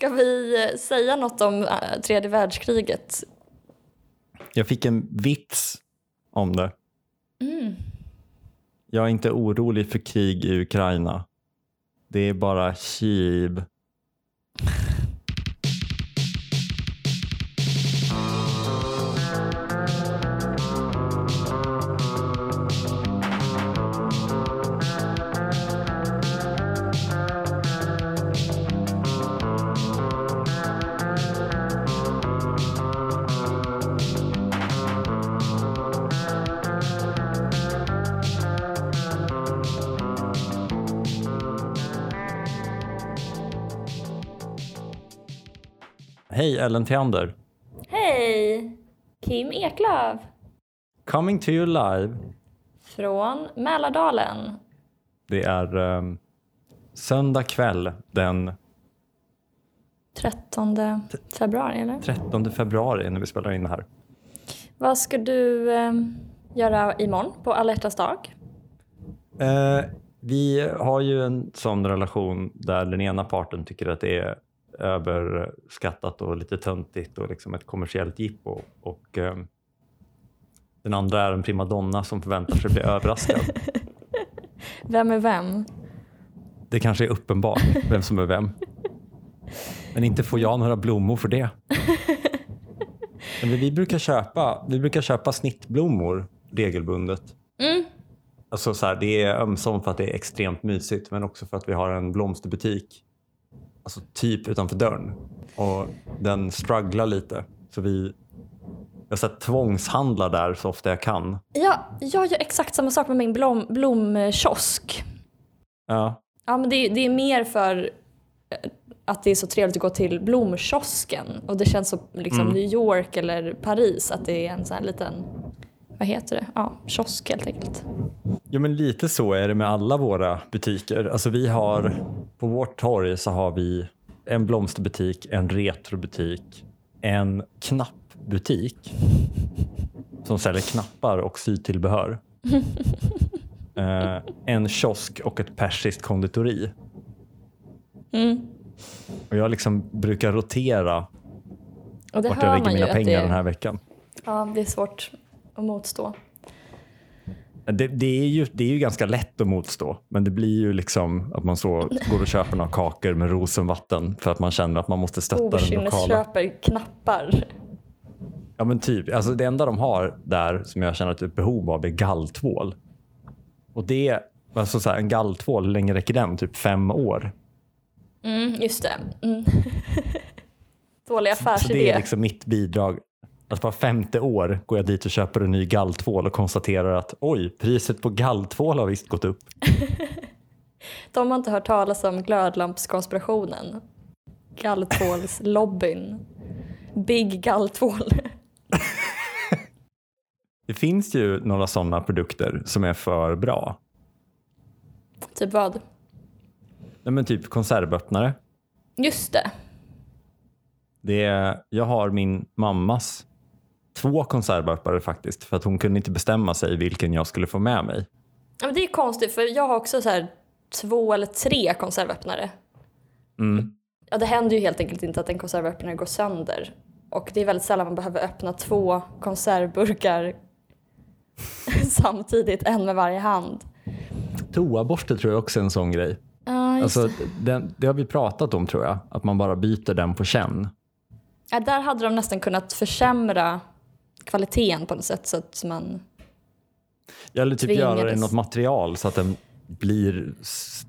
Ska vi säga något om eh, tredje världskriget? Jag fick en vits om det. Mm. Jag är inte orolig för krig i Ukraina. Det är bara Kiev. Ellen Theander. Hej! Kim Eklöf Coming to you live. från Mälardalen. Det är um, söndag kväll den 13 februari, eller? 13 februari när vi spelar in det här. Vad ska du eh, göra imorgon på alla dag? Eh, vi har ju en sån relation där den ena parten tycker att det är överskattat och lite töntigt och liksom ett kommersiellt jippo. Och, eh, den andra är en primadonna som förväntar sig bli överraskad. Vem är vem? Det kanske är uppenbart vem som är vem. Men inte får jag några blommor för det. Men vi brukar köpa, vi brukar köpa snittblommor regelbundet. Mm. Alltså så här, det är ömsom för att det är extremt mysigt men också för att vi har en blomsterbutik alltså typ utanför dörren. Och den strugglar lite. Så vi jag så här, tvångshandlar där så ofta jag kan. Ja, jag gör exakt samma sak med min blom, blomkiosk. Ja. Ja, men det, det är mer för eh, att det är så trevligt att gå till blomkiosken. Och det känns som liksom Mm. New York eller Paris att det är en sån här liten, vad heter det? Ja, kiosk helt enkelt. Jo men lite så är det med alla våra butiker. Alltså vi har, på vårt torg så har vi en blomsterbutik, en retrobutik, en knappbutik som säljer knappar och sytillbehör. eh, en kiosk och ett persiskt konditori. Mm. Och jag liksom brukar rotera Och det vart jag lägger mina pengar det, den här veckan. ja, det är svårt att motstå. Det, det, är ju, det är ju ganska lätt att motstå, men det blir ju liksom att man så går och köper några kakor med rosenvatten för att man känner att man måste stötta den lokala. Okynnesköper knappar. Ja men typ. Alltså det enda de har där som jag känner ett behov av är galltvål. Och det, alltså så här, en galltvål, hur länge räcker den? Typ fem år? Mm, just det. Mm. Dålig Så det affärsidé. är liksom mitt bidrag. Att var femte år går jag dit och köper en ny galltvål och konstaterar att oj, priset på galltvål har visst gått upp. De har inte hört talas om glödlampskonspirationen. Galltvålslobbyn. Big galltvål. Det finns ju några sådana produkter som är för bra. typ vad? Nej, men typ konservöppnare. Just det. Det är, jag har min mammas två konservöppnare faktiskt för att hon kunde inte bestämma sig vilken jag skulle få med mig. Ja, men det är konstigt för jag har också så här två eller tre konservöppnare. Mm. Ja, det händer ju helt enkelt inte att en konservöppnare går sönder. Och det är väldigt sällan man behöver öppna två konservburkar samtidigt, en med varje hand. Toaborste tror jag också är en sån grej. Ja, just Alltså, det. den, det har vi pratat om tror jag, att man bara byter den på känn. Ja, där hade de nästan kunnat försämra kvaliteten på något sätt så att man... Eller typ göra det i något material så att den blir,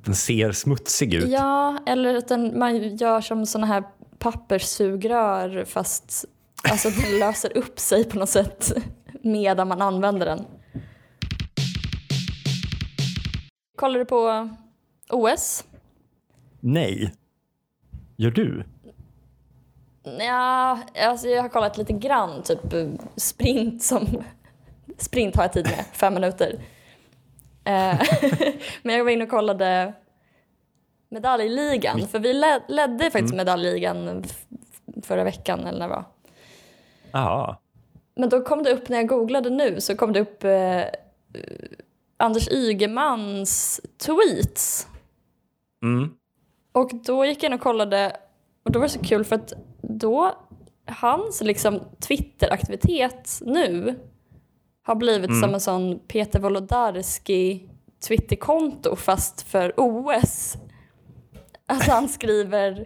den ser smutsig ut. Ja, eller att den, man gör som såna här papperssugrör fast alltså, den löser upp sig på något sätt medan man använder den. Kollar du på OS? Nej. Gör du? Ja, alltså jag har kollat lite grann, typ sprint som... Sprint har jag tid med, fem minuter. Eh, Men jag var inne och kollade medaljligan, för vi led, ledde faktiskt medaljligan f- förra veckan eller när det var. Ja. Men då kom det upp, när jag googlade nu, så kom det upp eh, Anders Ygemans tweets. Mm. Och då gick jag in och kollade Och då var det så kul för att då, hans liksom Twitter-aktivitet nu har blivit som en sån Peter Wolodarski Twitterkonto fast för OS. Alltså han skriver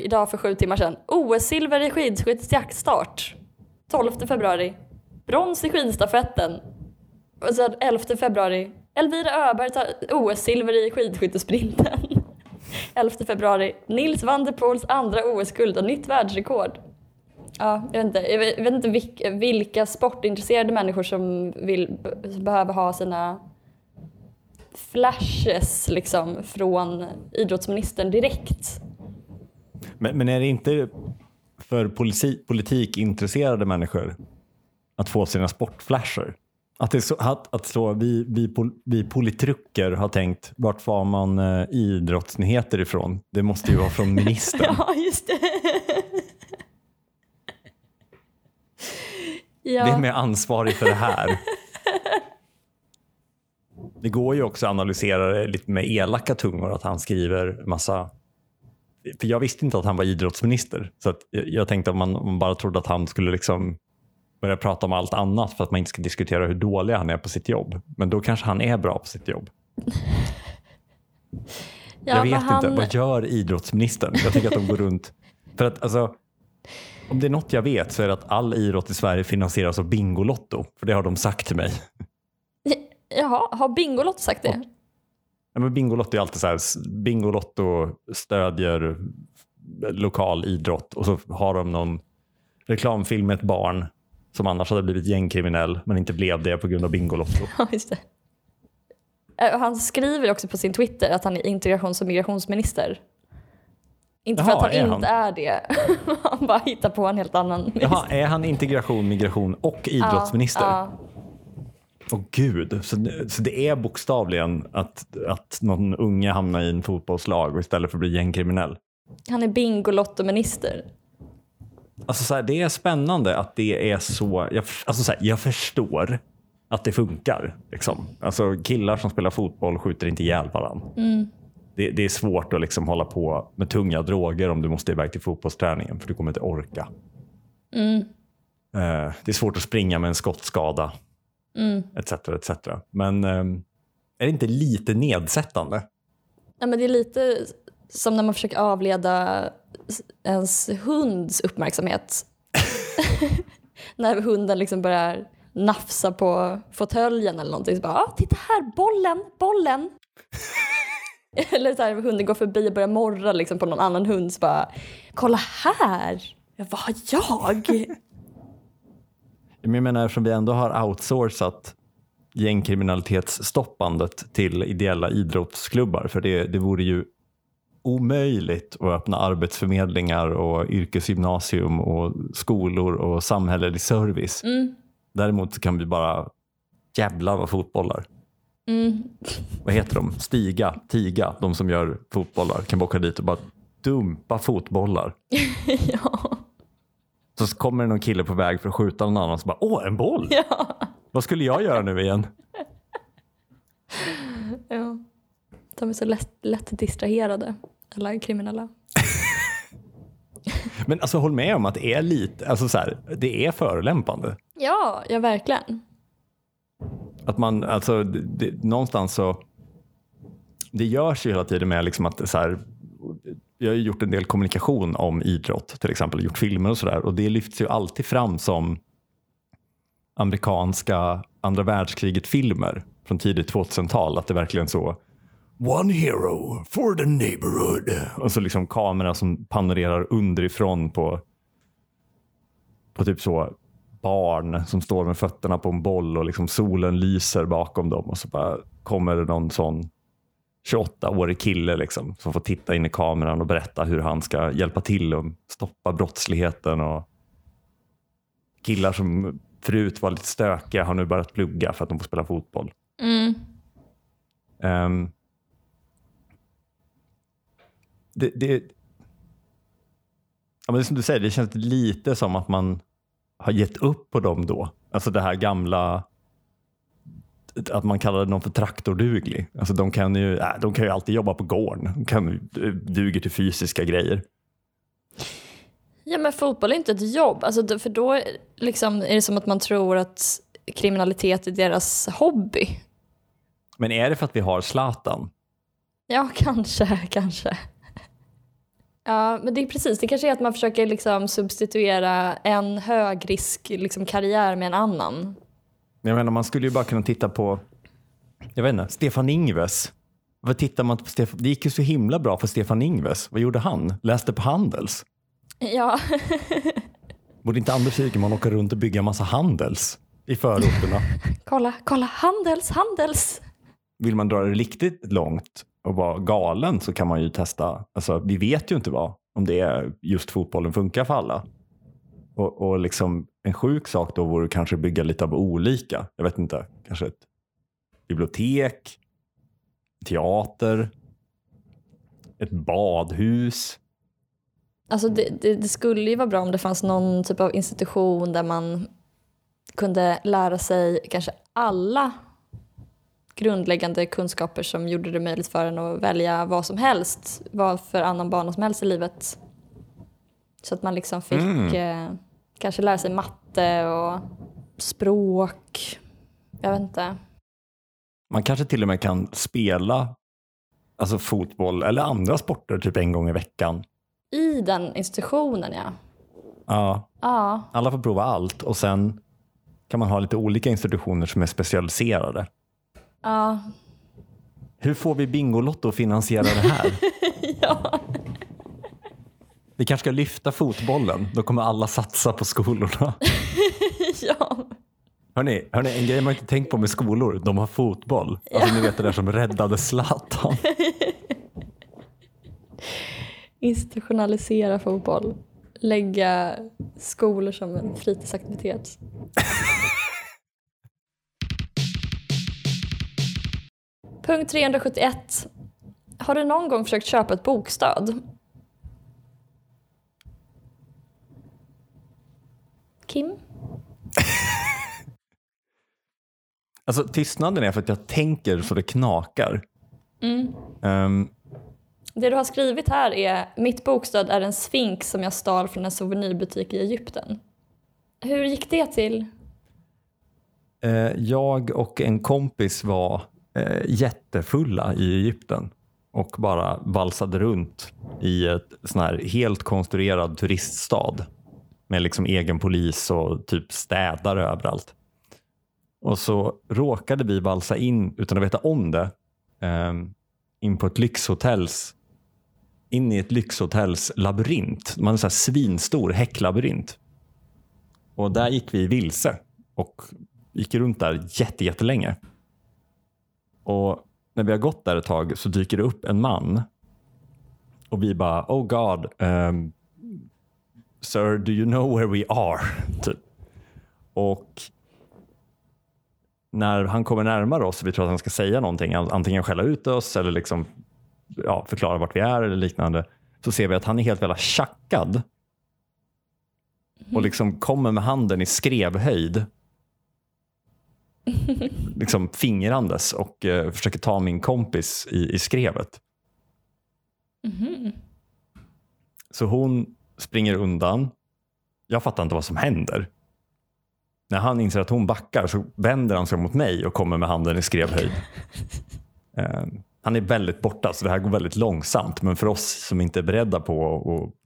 idag för sju timmar sedan. OS-silver i skidskyttets jaktstart. 12 februari. Brons i skidstafetten. Och sen 11 februari. Elvira Öberg tar OS-silver i skidskyttesprinten. 11 februari. Nils van der Poels andra OS-guld och nytt världsrekord. Ja, jag vet inte, jag vet, jag vet inte vilka, vilka sportintresserade människor som vill, som behöver ha sina flashes liksom från idrottsministern direkt. Men, men är det inte för politi politikintresserade människor att få sina sportflasher? Att, det så, att, att så, vi, vi, pol- vi politrucker har tänkt, vart får man eh, idrottsnyheter ifrån? Det måste ju vara från ministern. Ja, just det. ja. Vem är ansvarig för det här? Det går ju också att analysera det lite med elaka tungor att han skriver massa för jag visste inte att han var idrottsminister. Så att jag, tänkte om man, man bara trodde att han skulle liksom börja prata om allt annat för att man inte ska diskutera hur dålig han är på sitt jobb. Men då kanske han är bra på sitt jobb. ja, jag vet men han... inte, vad gör idrottsministern? Jag tycker att de går runt... För att alltså, om det är något jag vet så är det att all idrott i Sverige finansieras av Bingolotto. För det har de sagt till mig. Jaha, har Bingolotto sagt det? Ja, men Bingolotto är alltid så här, Bingolotto stödjer lokal idrott och så har de någon reklamfilm med ett barn som annars hade blivit gängkriminell men inte blev det på grund av Bingolotto. Ja, just det. Eh, Han skriver också på sin Twitter att han är integrations och migrationsminister. Inte för Jaha, att han är inte är det. han bara hittar på en helt annan Jaha, är han integration, migration och idrottsminister? Ja, Åh gud, så, så det är bokstavligen att, att någon unge hamnar i en fotbollslag och istället för att bli gängkriminell? ja. Han är Bingolotto-minister. Alltså så här, det är spännande att det är så. Jag, alltså så här, jag förstår att det funkar. Liksom. Alltså, killar som spelar fotboll skjuter inte ihjäl varandra. Det, det är svårt att liksom hålla på med tunga droger om du måste iväg till fotbollsträningen för du kommer inte orka. Eh, det är svårt att springa med en skottskada. Etc, etc. Men ehm, är det inte lite nedsättande? Ja, men det är lite som när man försöker avleda ens hunds uppmärksamhet. när hunden liksom börjar nafsa på fåtöljen eller någonting. Så bara, ah, titta här, bollen, bollen. eller så här, hunden går förbi och börjar morra liksom på någon annan hund. Så bara, kolla här, vad har jag? Men Jag menar, eftersom vi ändå har outsourcat gängkriminalitetsstoppandet till ideella idrottsklubbar. För det, det vore ju omöjligt att öppna arbetsförmedlingar och yrkesgymnasium och skolor och samhällelig service. Däremot så kan vi bara jävlar vad fotbollar. Vad heter de? Stiga, Tiga, de som gör fotbollar kan bara åka dit och bara dumpa fotbollar. ja. Så kommer det någon kille på väg för att skjuta någon annan så bara åh en boll! ja. Vad skulle jag göra nu igen? ja. De är så lätt, lätt distraherade, alla kriminella. Men alltså håll med om att det är lite, alltså så här, det är förolämpande. Ja, ja verkligen. Att man, alltså det, någonstans så, det görs ju hela tiden med liksom att så här, jag har ju gjort en del kommunikation om idrott till exempel, gjort filmer och sådär och det lyfts ju alltid fram som amerikanska andra världskriget-filmer från tidigt 2000-tal. Att det verkligen så One hero for the neighborhood. Och så liksom kamera som panorerar underifrån på, på typ så barn som står med fötterna på en boll och liksom solen lyser bakom dem och så bara kommer det någon sån 28-årig kille liksom, som får titta in i kameran och berätta hur han ska hjälpa till och stoppa brottsligheten. Och killar som förut var lite stökiga har nu börjat plugga för att de får spela fotboll. Mm. Ehm, det, det, ja, men som du säger, det känns lite som att man har gett upp på dem då. Alltså det här gamla att man kallar någon för traktorduglig. Alltså de, kan ju, äh, de kan ju alltid jobba på gården. De kan, duger till fysiska grejer. Ja men fotboll är inte ett jobb, alltså, för då liksom, är det som att man tror att kriminalitet är deras hobby. Men är det för att vi har Zlatan? Ja, kanske, kanske. Ja, men det är precis, det kanske är att man försöker liksom substituera en högrisk liksom, karriär med en annan. Jag menar, man skulle ju bara kunna titta på, jag vet inte, Stefan Ingves. Vad tittar man på Stefan? Det gick ju så himla bra för Stefan Ingves. Vad gjorde han? Läste på Handels. Ja, Borde inte Anders Ygeman åka runt och bygga massa Handels i förorterna? kolla, kolla, Handels, Handels. Vill man dra det riktigt långt och vara galen så kan man ju testa. Alltså, vi vet ju inte vad, om det är just fotbollen funkar för alla. Och, och liksom en sjuk sak då vore kanske bygga lite av olika. Jag vet inte, kanske ett bibliotek, teater, ett badhus. Alltså det, det, det skulle ju vara bra om det fanns någon typ av institution där man kunde lära sig kanske alla grundläggande kunskaper som gjorde det möjligt för en att välja vad som helst, vad för annan bana som helst i livet. Så att man liksom fick Mm. eh, kanske lära sig matte och språk. Jag vet inte. Man kanske till och med kan spela alltså fotboll eller andra sporter typ en gång i veckan. I den institutionen ja. Ja, Ja, alla får prova allt och sen kan man ha lite olika institutioner som är specialiserade. Ja, Hur får vi Bingolotto att finansiera det här? ja. Vi kanske ska lyfta fotbollen. Då kommer alla satsa på skolorna. ja. Hörrni, hörni, en grej man inte tänkt på med skolor, de har fotboll. Alltså ni vet det där som räddade Zlatan. Institutionalisera fotboll. Lägga skolor som en fritidsaktivitet. Punkt 371. Har du någon gång försökt köpa ett bokstöd? Kim? Alltså tystnaden är för att jag tänker så det knakar. Mm. Ehm, Det du har skrivit här är Mitt bokstöd är en sfinx som jag stal från en souvenirbutik i Egypten. Hur gick det till? eh, jag och en kompis var eh, jättefulla i Egypten och bara valsade runt i ett sån här helt konstruerad turiststad med liksom egen polis och typ städare överallt. Och så råkade vi valsa in, utan att veta om det, eh, in på ett lyxhotells in i ett lyxhotells labyrint. Man har en här svinstor häcklabyrint. Och där gick vi vilse och gick runt där jätte. Och när vi har gått där ett tag så dyker det upp en man. Och vi bara, oh God, um, sir, do you know where we are? Typ. Och när han kommer närmare oss och vi tror att han ska säga någonting, antingen skälla ut oss eller liksom, ja, förklara vart vi är eller liknande, så ser vi att han är helt jävla tjackad och liksom kommer med handen i skrevhöjd. liksom fingrandes och eh, försöker ta min kompis i, i skrevet. Så hon springer undan. Jag fattar inte vad som händer. När han inser att hon backar så vänder han sig mot mig och kommer med handen i skrevhöjd. Eh, han är väldigt borta så det här går väldigt långsamt men för oss som inte är beredda på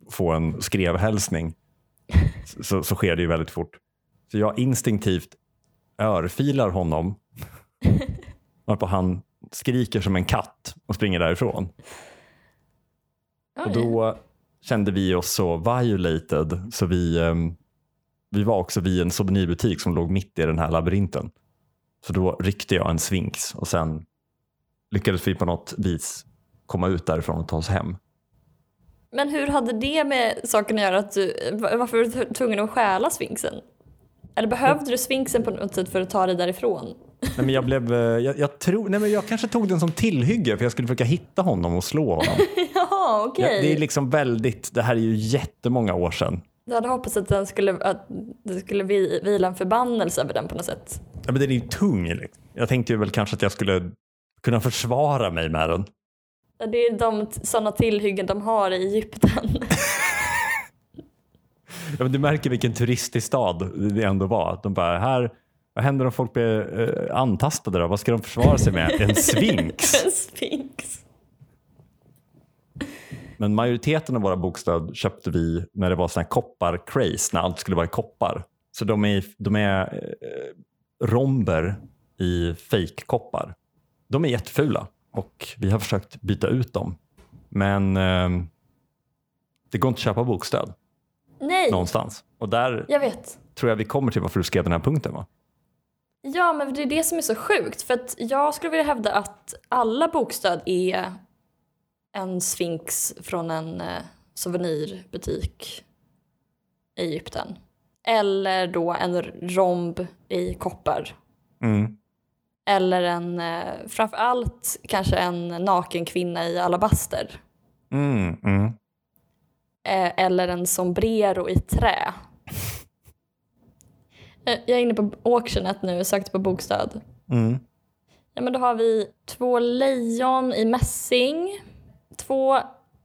att få en skrevhälsning så, så sker det ju väldigt fort. Så jag instinktivt örfilar honom varpå han skriker som en katt och springer därifrån. Och då kände vi oss så violated så vi, ehm, vi var också vid en souvenirbutik som låg mitt i den här labyrinten. Så då ryckte jag en svinx och sen lyckades vi på något vis komma ut därifrån och ta oss hem. Men hur hade det med saken att göra? Att du, varför var du tvungen att stjäla sfinxen? Eller behövde du sfinxen på något sätt för att ta dig därifrån? Nej, men jag, blev, eh, jag, jag, tror, nej, men jag kanske tog den som tillhygge för jag skulle försöka hitta honom och slå honom. Jaha, okej. Ja, det är liksom väldigt, det här är ju jättemånga år sedan. Du hade hoppats att, den skulle, att det skulle vi- vila en förbannelse över den på något sätt. Ja, men den är ju tung. Liksom. Jag tänkte ju väl kanske att jag skulle kunna försvara mig med den. Det är de sådana tillhyggen de har i Egypten. Ja, men du märker vilken turistig stad det ändå var. De bara, här, vad händer om folk blir eh, antastade då? Vad ska de försvara sig med? En sphinx? En sphinx. Men majoriteten av våra bokstöd köpte vi när det var sån här koppar-craze, när allt skulle vara i koppar. Så de är, de är eh, romber i fake-koppar. De är jättefula och vi har försökt byta ut dem. Men eh, det går inte att köpa bokstöd Nej, någonstans. Och där jag vet. tror jag vi kommer till varför du skrev den här punkten va? Ja, men det är det som är så sjukt. För att jag skulle vilja hävda att alla bokstöd är en sphinx från en eh, souvenirbutik i Egypten. Eller då en romb i koppar. Mm. Eller en, eh, framför allt kanske en naken kvinna i alabaster. Mm, mm. Eh, eller en sombrero i trä. Eh, Jag är inne på auctionet nu och sökte på bokstöd. Mm. Ja, men då har vi två lejon i mässing. Två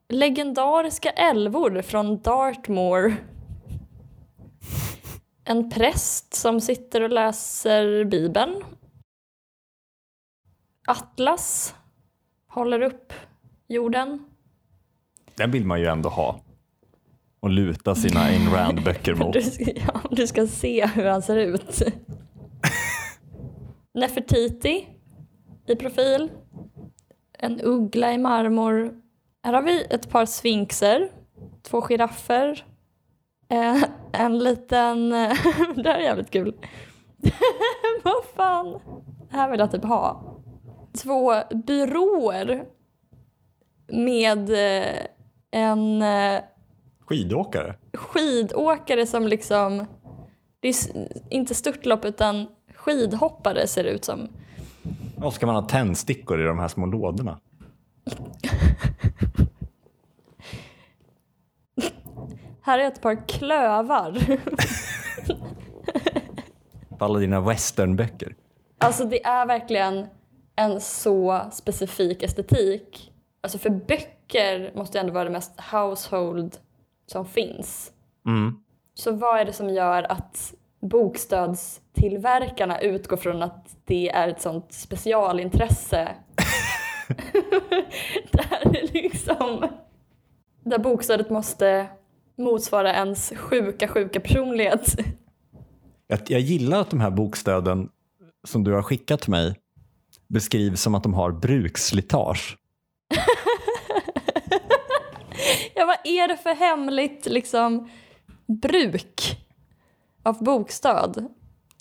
legendariska älvor från Dartmoor. En präst som sitter och läser Bibeln. Atlas håller upp jorden. Den vill man ju ändå ha. Och luta sina Ayn Rand-böcker mot. Du ska, ja, du ska se hur han ser ut. Nefertiti i profil. En uggla i marmor. Här har vi ett par sfinxer. Två giraffer. Eh, en liten... det här är jävligt kul. Vad fan? Det här vill jag typ ha. Två byråer med eh, en eh, Skidåkare? skidåkare som liksom... Det är inte störtlopp utan skidhoppare ser det ut som. Och ska man ha tändstickor i de här små lådorna? Här är ett par klövar. På alla dina westernböcker? Alltså det är verkligen en så specifik estetik. Alltså för böcker måste ändå vara det mest household som finns. Mm. Så vad är det som gör att bokstödstillverkarna utgår från att det är ett sånt specialintresse? där liksom... Där bokstödet måste motsvara ens sjuka, sjuka personlighet. Jag, jag gillar att de här bokstöden som du har skickat till mig beskrivs som att de har bruksslitage. Ja, vad är det för hemligt liksom, bruk av bokstöd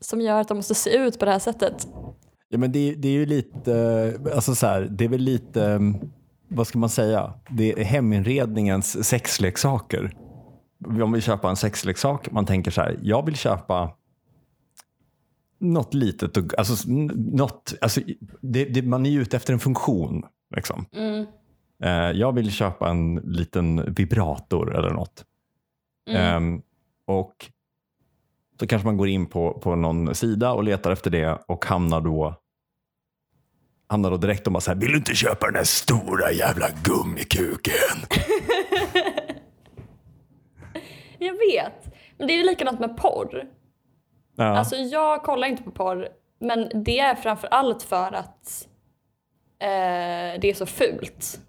som gör att de måste se ut på det här sättet? Ja, men det, det är ju lite, alltså så här, det är väl lite, vad ska man säga, det är heminredningens sexleksaker. Om vi köper en sexleksak, man tänker så här, jag vill köpa något litet, och, alltså, något, alltså, det, det, man är ju ute efter en funktion. Liksom. Mm. Eh, jag vill köpa en liten vibrator eller något. Mm. Ehm, och så kanske man går in på, på någon sida och letar efter det och hamnar då hamnar då direkt och bara så här, vill du inte köpa den där stora jävla gummikuken? Jag vet. Men det är ju likadant med porr. Ja. Alltså jag kollar inte på porr, men det är framför allt för att eh, det är så fult.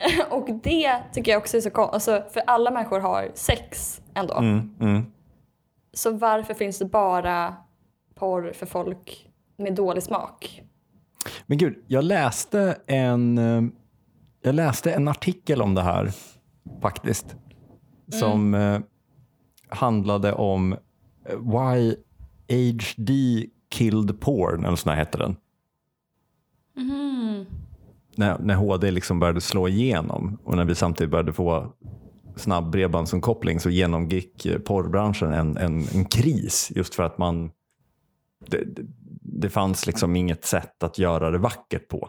Och det tycker jag också är så konstigt, alltså, för alla människor har sex ändå. mm, mm. Så varför finns det bara porr för folk med dålig smak? Men gud, jag läste en, eh, jag läste en artikel om det här faktiskt. Som eh, handlade om eh, Why HD Killed Porn, eller så här heter den. När, när HD liksom började slå igenom och när vi samtidigt började få snabb bredbandsomkoppling så genomgick eh, porrbranschen en, en, en kris just för att man det, det, det fanns liksom inget sätt att göra det vackert på.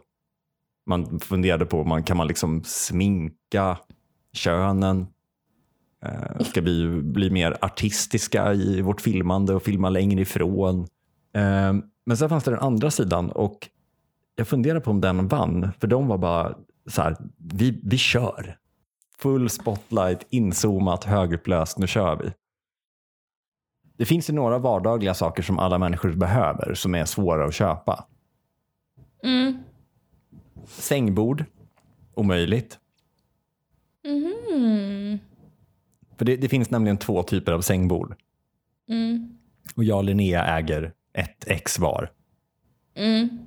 Man funderade på, man, kan man liksom sminka könen? Eh, ska vi bli mer artistiska i vårt filmande och filma längre ifrån? Eh, men sen fanns det den andra sidan och jag funderar på om den vann, för de var bara så här, vi, vi kör. Full spotlight, inzoomat, högupplöst, nu kör vi. Det finns ju några vardagliga saker som alla människor behöver som är svåra att köpa. Mm. Sängbord, omöjligt. Mhm. För det, det finns nämligen två typer av sängbord. Mm. Och jag och Linnea äger ett ex var. Mm.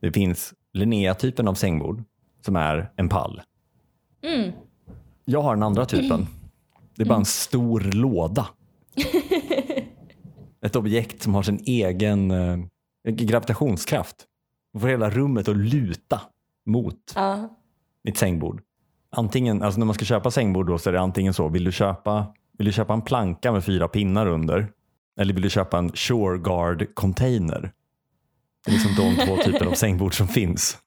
Det finns Linnea-typen av sängbord som är en pall. Mm. Jag har den andra typen. Det är bara en stor låda. Ett objekt som har sin egen eh, gravitationskraft. Och får hela rummet att luta mot Ja. mitt sängbord. Antingen, alltså när man ska köpa sängbord då så är det antingen så, vill du köpa, vill du köpa en planka med fyra pinnar under? Eller vill du köpa en Shoreguard container? Det är liksom de två typer av sängbord som finns.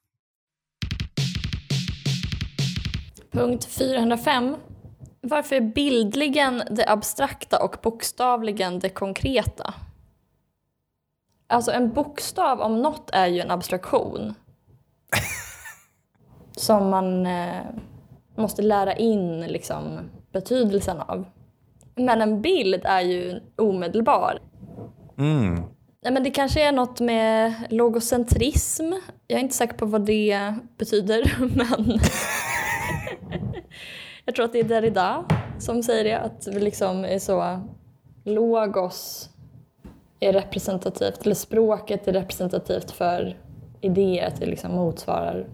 Punkt 405. Varför är bildligen det abstrakta och bokstavligen det konkreta? Alltså en bokstav om något är ju en abstraktion. som man eh, måste lära in liksom, betydelsen av. Men en bild är ju omedelbar. Mm. Nej, men det kanske är något med logocentrism. Jag är inte säker på vad det betyder, men jag tror att det är Derrida som säger det, att vi liksom är så logos är representativt, eller språket är representativt för idéer, att det liksom motsvarar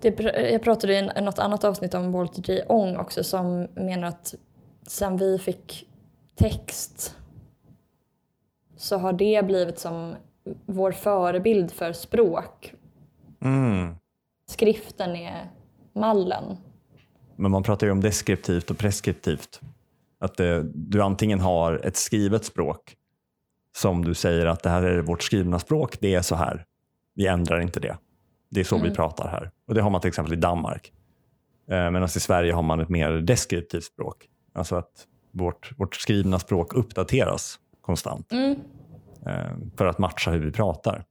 det, jag pratade i något annat avsnitt om Walter J. Ong också som menar att sen vi fick text så har det blivit som vår förebild för språk. Mm. Skriften är mallen. Men man pratar ju om deskriptivt och preskriptivt. Att det, du antingen har ett skrivet språk som du säger att det här är vårt skrivna språk, det är så här. Vi ändrar inte det. Det är så vi pratar här. Och det har man till exempel i Danmark. Eh, Medan i Sverige har man ett mer deskriptivt språk. Alltså att vårt, vårt skrivna språk uppdateras konstant Mm. eh, för att matcha hur vi pratar.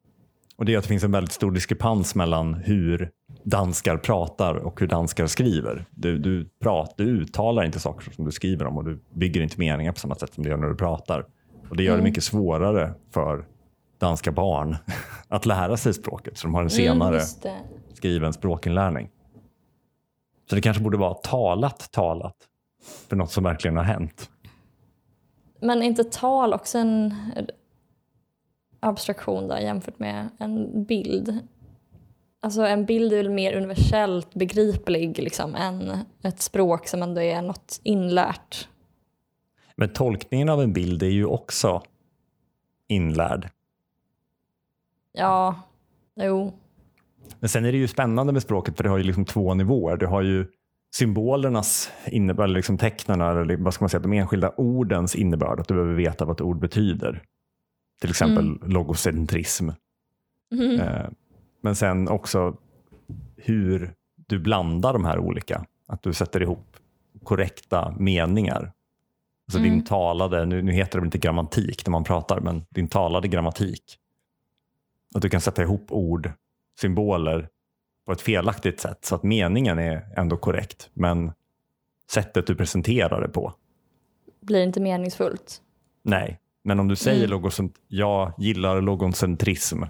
Och Det är att det finns en väldigt stor diskrepans mellan hur danskar pratar och hur danskar skriver. Du, du, prat, du uttalar inte saker som du skriver om och du bygger inte meningar på samma sätt som du gör när du pratar. Och Det gör det mycket svårare för danska barn att lära sig språket så de har en Mm, senare det. skriven språkinlärning. Så det kanske borde vara talat talat för något som verkligen har hänt. Men inte tal också en abstraktion där jämfört med en bild? Alltså en bild är väl mer universellt begriplig liksom, än ett språk som ändå är något inlärt. Men tolkningen av en bild är ju också inlärd. Ja, jo. Men sen är det ju spännande med språket för det har ju liksom två nivåer. Du har ju symbolernas innebörd, eller liksom tecknarna, eller vad ska man säga, de enskilda ordens innebörd. Att du behöver veta vad ett ord betyder. Till exempel logocentrism. Eh, Men sen också hur du blandar de här olika. Att du sätter ihop korrekta meningar. Alltså din talade, nu, nu heter det väl inte grammatik när man pratar, men din talade grammatik. Att du kan sätta ihop ord, symboler på ett felaktigt sätt så att meningen är ändå korrekt. Men sättet du presenterar det på, Blir inte meningsfullt. nej. Men om du säger logocent- jag gillar logocentrism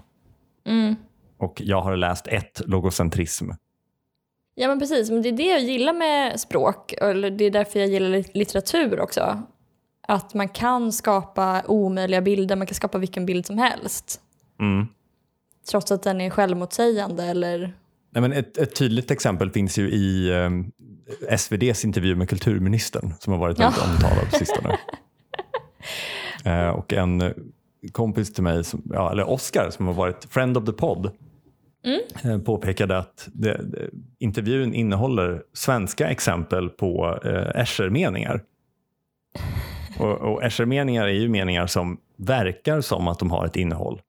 Mm. och jag har läst ett logocentrism. Ja men precis, men det är det jag gillar med språk, eller det är därför jag gillar lit- litteratur också. Att man kan skapa omöjliga bilder, man kan skapa vilken bild som helst. Mm. Trots att den är självmotsägande eller... Nej, men ett, ett tydligt exempel finns ju i eh, SVDs intervju med kulturministern som har varit väldigt Ja. omtalad på sistone. eh, och en kompis till mig, som, ja, eller Oscar som har varit friend of the pod, eh, påpekade att det, det, intervjun innehåller svenska exempel på eh, Escher-meningar. Och, och Escher-meningar är ju meningar som verkar som att de har ett innehåll.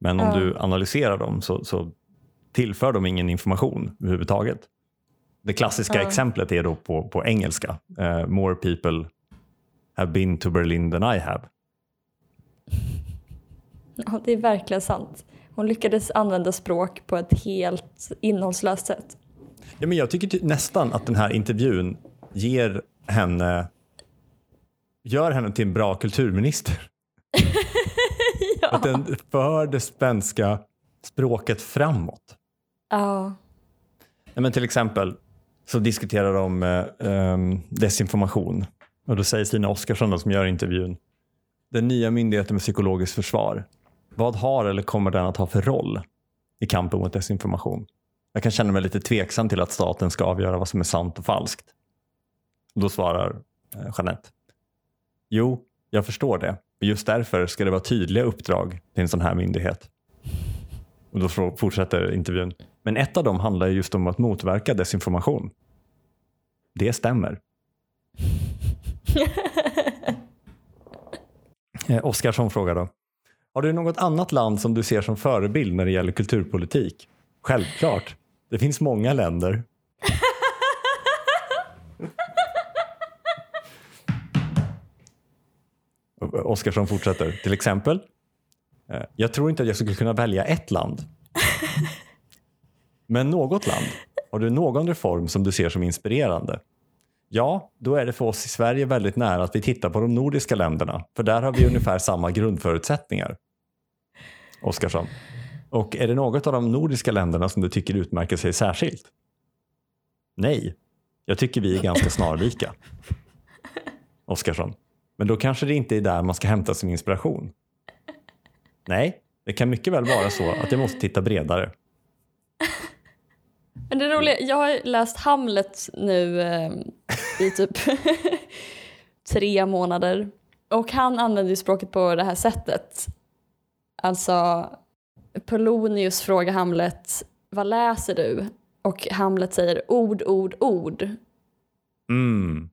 Men om Ja. du analyserar dem så, så tillför de ingen information överhuvudtaget. Det klassiska Ja. exemplet är då på, på engelska. Eh, more people have been to Berlin than I have. Ja, det är verkligen sant. Hon lyckades använda språk på ett helt innehållslöst sätt. Ja, men jag tycker ty- nästan att den här intervjun ger henne, gör henne till en bra kulturminister. Att den för det svenska språket framåt. Ja. Nej, men till exempel så diskuterar de eh, ehm, desinformation. Och då säger Stina Oskarsson som gör intervjun. Den nya myndigheten med psykologiskt försvar. Vad har eller kommer den att ha för roll i kampen mot desinformation? Jag kan känna mig lite tveksam till att staten ska avgöra vad som är sant och falskt. Och då svarar eh, Jeanette. Jo, jag förstår det. Just därför ska det vara tydliga uppdrag till en sån här myndighet. Och då fortsätter intervjun. Men ett av dem handlar just om att motverka desinformation. Det stämmer. eh, Oskarsson frågar då. Har du något annat land som du ser som förebild när det gäller kulturpolitik? Självklart. Det finns många länder. Oskarsson fortsätter. Till exempel. eh, Jag tror inte att jag skulle kunna välja ett land. Men något land. Har du någon reform som du ser som inspirerande? Ja, då är det för oss i Sverige väldigt nära att vi tittar på de nordiska länderna. För där har vi ungefär samma grundförutsättningar. Oskarsson. Och är det något av de nordiska länderna som du tycker utmärker sig särskilt? Nej, jag tycker vi är ganska snarlika. Oskarsson. Men då kanske det inte är där man ska hämta sin inspiration. Nej, det kan mycket väl vara så att jag måste titta bredare. Men det roliga, jag har läst Hamlet nu eh, i typ tre månader. Och han använder ju språket på det här sättet. Alltså, Polonius frågar Hamlet, vad läser du? Och Hamlet säger ord, ord, ord. Mm.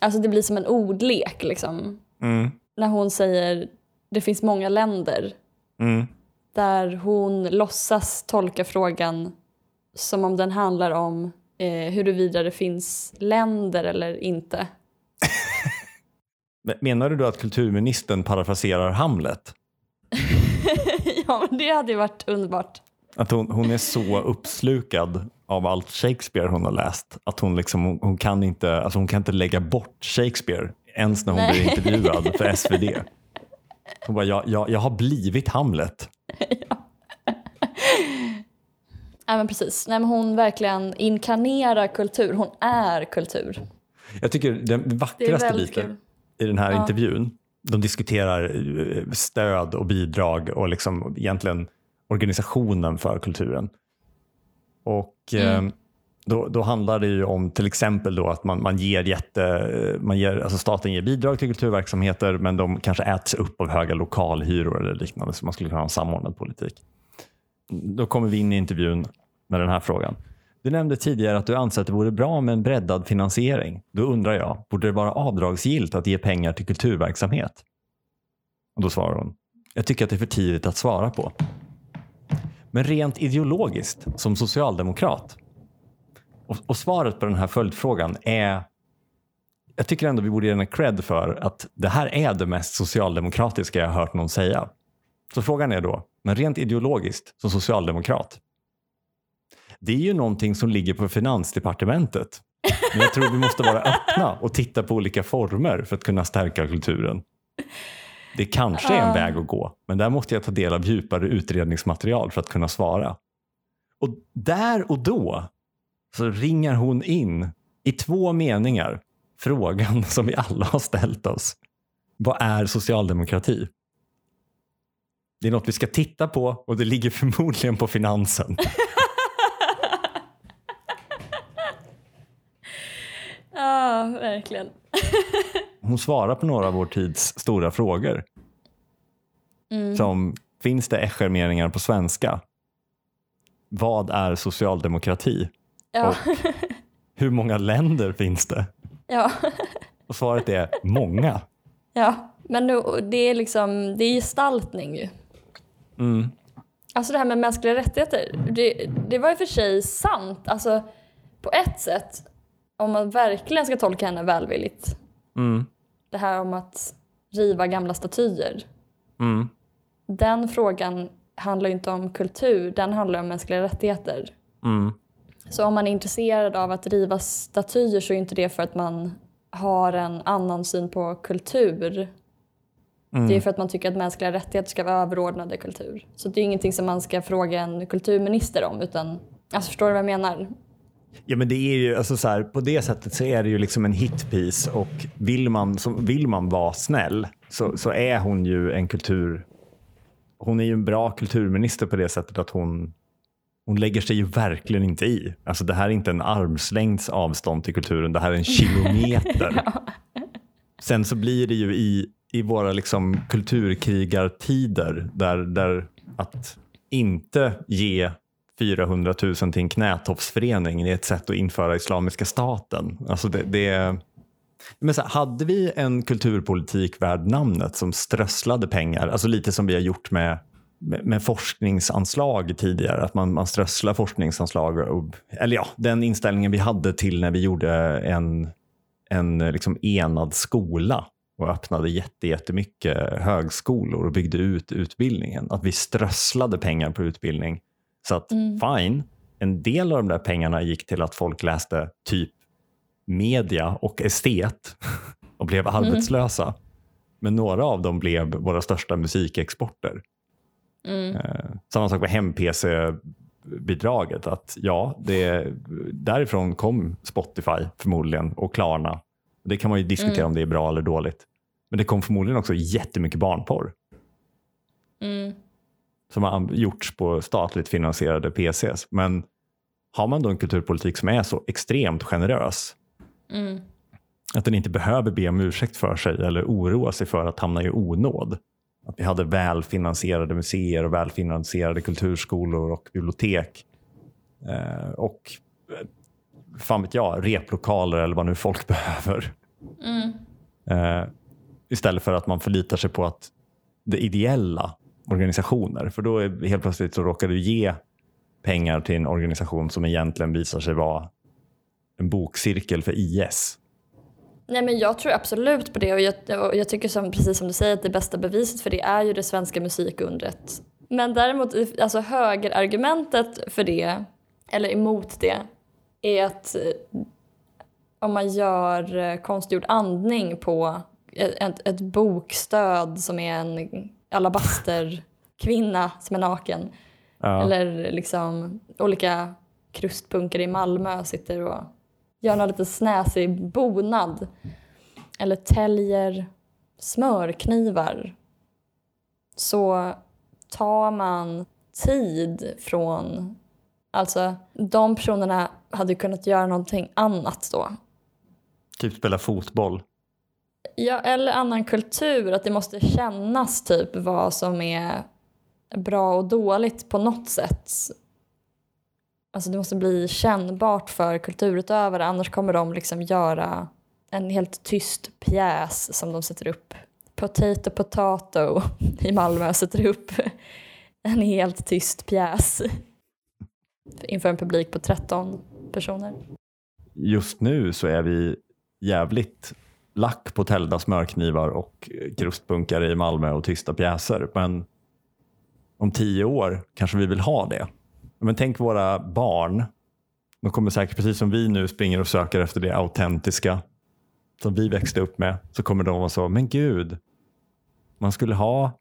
Alltså det blir som en ordlek liksom. Mm. När hon säger, det finns många länder. Mm. Där hon låtsas tolka frågan som om den handlar om eh, huruvida det finns länder eller inte. Men Menar du då att kulturministern parafraserar Hamlet? ja, men det hade ju varit underbart. Att hon, hon är så uppslukad av allt Shakespeare hon har läst att hon, liksom, hon, hon, kan, inte, alltså hon kan inte lägga bort Shakespeare ens när hon Nej. blir intervjuad för SvD. Hon bara, jag, jag, jag har blivit Hamlet. Ja, men precis. Nej, men hon verkligen inkarnerar kultur. Hon är kultur. Jag tycker den vackraste biten kul. i den här Ja. intervjun, de diskuterar eh, stöd och bidrag och liksom egentligen organisationen för kulturen. Och Mm. eh, då, då handlar det ju om till exempel då att man, man ger jätte, man ger, alltså staten ger bidrag till kulturverksamheter men de kanske äts upp av höga lokalhyror eller liknande så man skulle kunna ha en samordnad politik. Då kommer vi in i intervjun med den här frågan. Du nämnde tidigare att du anser att det vore bra med en breddad finansiering. Då undrar jag, borde det vara avdragsgillt att ge pengar till kulturverksamhet? Och då svarar hon, jag tycker att det är för tidigt att svara på. Men rent ideologiskt, som socialdemokrat, och, och svaret på den här följdfrågan är jag tycker ändå vi borde ge henne cred för att det här är det mest socialdemokratiska jag har hört någon säga. Så frågan är då, men rent ideologiskt som socialdemokrat, det är ju någonting som ligger på finansdepartementet. Men jag tror vi måste vara öppna och titta på olika former för att kunna stärka kulturen. Det kanske är en väg att gå, men där måste jag ta del av djupare utredningsmaterial för att kunna svara. Och där och då så ringar hon in i två meningar frågan som vi alla har ställt oss. Vad är socialdemokrati? Det är något vi ska titta på och det ligger förmodligen på finansen. Ja, verkligen. Hon svarar på några av vår tids stora frågor. Mm. Som, finns det eschermeningar på svenska? Vad är socialdemokrati? Ja. Hur många länder finns det? ja. Och svaret är många. ja. Men det är liksom, det är gestaltning ju. Mm. Alltså det här med mänskliga rättigheter, det, det var i och för sig sant. Alltså på ett sätt, om man verkligen ska tolka henne välvilligt. Mm. Det här om att riva gamla statyer. Mm. Den frågan handlar ju inte om kultur, den handlar om mänskliga rättigheter. Mm. Så om man är intresserad av att riva statyer så är inte det för att man har en annan syn på kultur. Mm. Det är för att man tycker att mänskliga rättigheter ska vara överordnade kultur. Så det är ingenting som man ska fråga en kulturminister om utan, alltså förstår du vad jag menar? Ja, men det är ju alltså så här, på det sättet så är det ju liksom en hitpiece och vill man, så, vill man vara snäll så, så är hon ju en kultur. Hon är ju en bra kulturminister på det sättet att hon, hon lägger sig ju verkligen inte i. Alltså det här är inte en armslängds avstånd till kulturen, det här är en kilometer. Sen så blir det ju i, i våra liksom kulturkrigartider där, där att inte ge 400 000 till en knätoppsförening är ett sätt att införa Islamiska staten. Alltså det, det, men så här, hade vi en kulturpolitik värd namnet som strösslade pengar, alltså lite som vi har gjort med, med, med forskningsanslag tidigare, att man, man strösslar forskningsanslag, och, eller ja, den inställningen vi hade till när vi gjorde en, en liksom enad skola och öppnade jätte, jättemycket högskolor och byggde ut utbildningen. Att vi strösslade pengar på utbildning. Så att fine, en del av de där pengarna gick till att folk läste typ media och estet och blev arbetslösa. Men några av dem blev våra största musikexporter. Eh, samma sak med hem-PC-bidraget. Att ja, det, därifrån kom Spotify förmodligen och Klarna. Det kan man ju diskutera om det är bra eller dåligt. Men det kom förmodligen också jättemycket barnporr Mm. som har gjorts på statligt finansierade PCs. Men har man då en kulturpolitik som är så extremt generös Mm. att den inte behöver be om ursäkt för sig eller oroa sig för att hamna i onåd. Att vi hade välfinansierade museer och välfinansierade kulturskolor och bibliotek. Eh, och eh, fan vet jag, replokaler eller vad nu folk behöver. Mm. Eh, istället för att man förlitar sig på att det ideella organisationer. För då är, helt plötsligt så råkar du ge pengar till en organisation som egentligen visar sig vara en bokcirkel för IS. Nej men jag tror absolut på det och jag, och jag tycker som, precis som du säger att det bästa beviset för det är ju det svenska musikundret. Men däremot, alltså högerargumentet för det, eller emot det, är att eh, om man gör eh, konstgjord andning på ett, ett, bokstöd som är en alabasterkvinna som är naken. Ja. Eller liksom olika krustpunkare i Malmö sitter och gör någon lite snäsig bonad. Eller täljer smörknivar. Så tar man tid från... Alltså, de personerna hade kunnat göra någonting annat då. Typ spela fotboll. Ja, eller annan kultur, att det måste kännas typ vad som är bra och dåligt på något sätt. Alltså det måste bli kännbart för kulturutövare annars kommer de liksom göra en helt tyst pjäs som de sätter upp. Potato Potato i Malmö sätter upp en helt tyst pjäs inför en publik på 13 personer. Just nu så är vi jävligt lack på tällda smörknivar och krustbunkar i Malmö och tysta pjäser. Men om tio år kanske vi vill ha det. Men tänk våra barn. De kommer säkert, precis som vi nu springer och söker efter det autentiska som vi växte upp med, så kommer de vara så, men gud, man skulle ha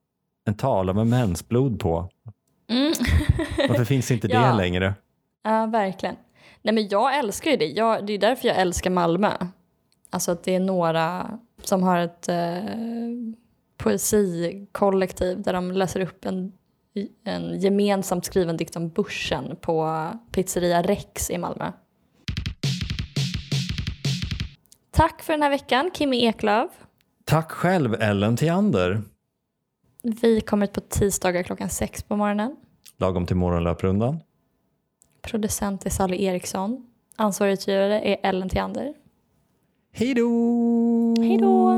en tavla med mensblod på. Mm. Varför finns inte det Ja. längre? Ja, verkligen. Nej, men jag älskar ju det. Jag, det är därför jag älskar Malmö. Alltså att det är några som har ett eh, poesikollektiv där de läser upp en, en gemensamt skriven dikt om börsen på pizzeria Rex i Malmö. Tack för den här veckan, Kimmy Eklöf. Tack själv Ellen Theander. Vi kommer ut på tisdagar klockan sex på morgonen. Lagom till morgonlöprundan. Producent är Sally Eriksson. Ansvarig utgivare är Ellen Theander. Hej då! Hej då!